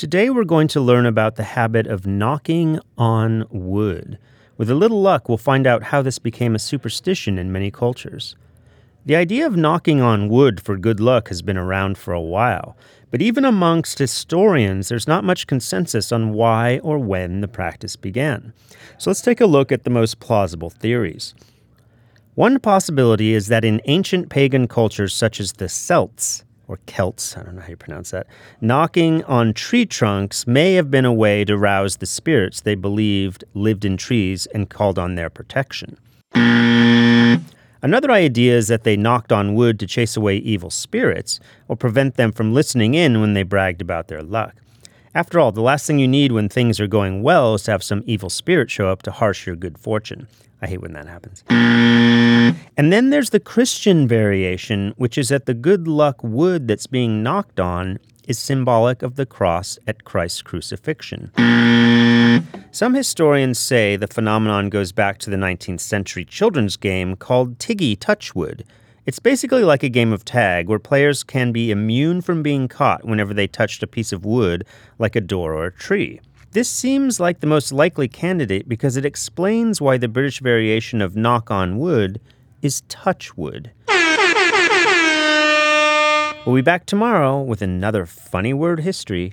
Today we're going to learn about the habit of knocking on wood. With a little luck, we'll find out how this became a superstition in many cultures. The idea of knocking on wood for good luck has been around for a while, but even amongst historians, there's not much consensus on why or when the practice began. So let's take a look at the most plausible theories. One possibility is that in ancient pagan cultures such as the Celts, or Celts, I don't know how you pronounce that, knocking on tree trunks may have been a way to rouse the spirits they believed lived in trees and called on their protection. Another idea is that they knocked on wood to chase away evil spirits or prevent them from listening in when they bragged about their luck. After all, the last thing you need when things are going well is to have some evil spirit show up to harsh your good fortune. I hate when that happens. Mm-hmm. And then there's the Christian variation, which is that the good luck wood that's being knocked on is symbolic of the cross at Christ's crucifixion. Some historians say the phenomenon goes back to the 19th century children's game called Tiggy Touchwood. It's basically like a game of tag where players can be immune from being caught whenever they touched a piece of wood like a door or a tree. This seems like the most likely candidate because it explains why the British variation of knock on wood is touchwood. We'll be back tomorrow with another funny word history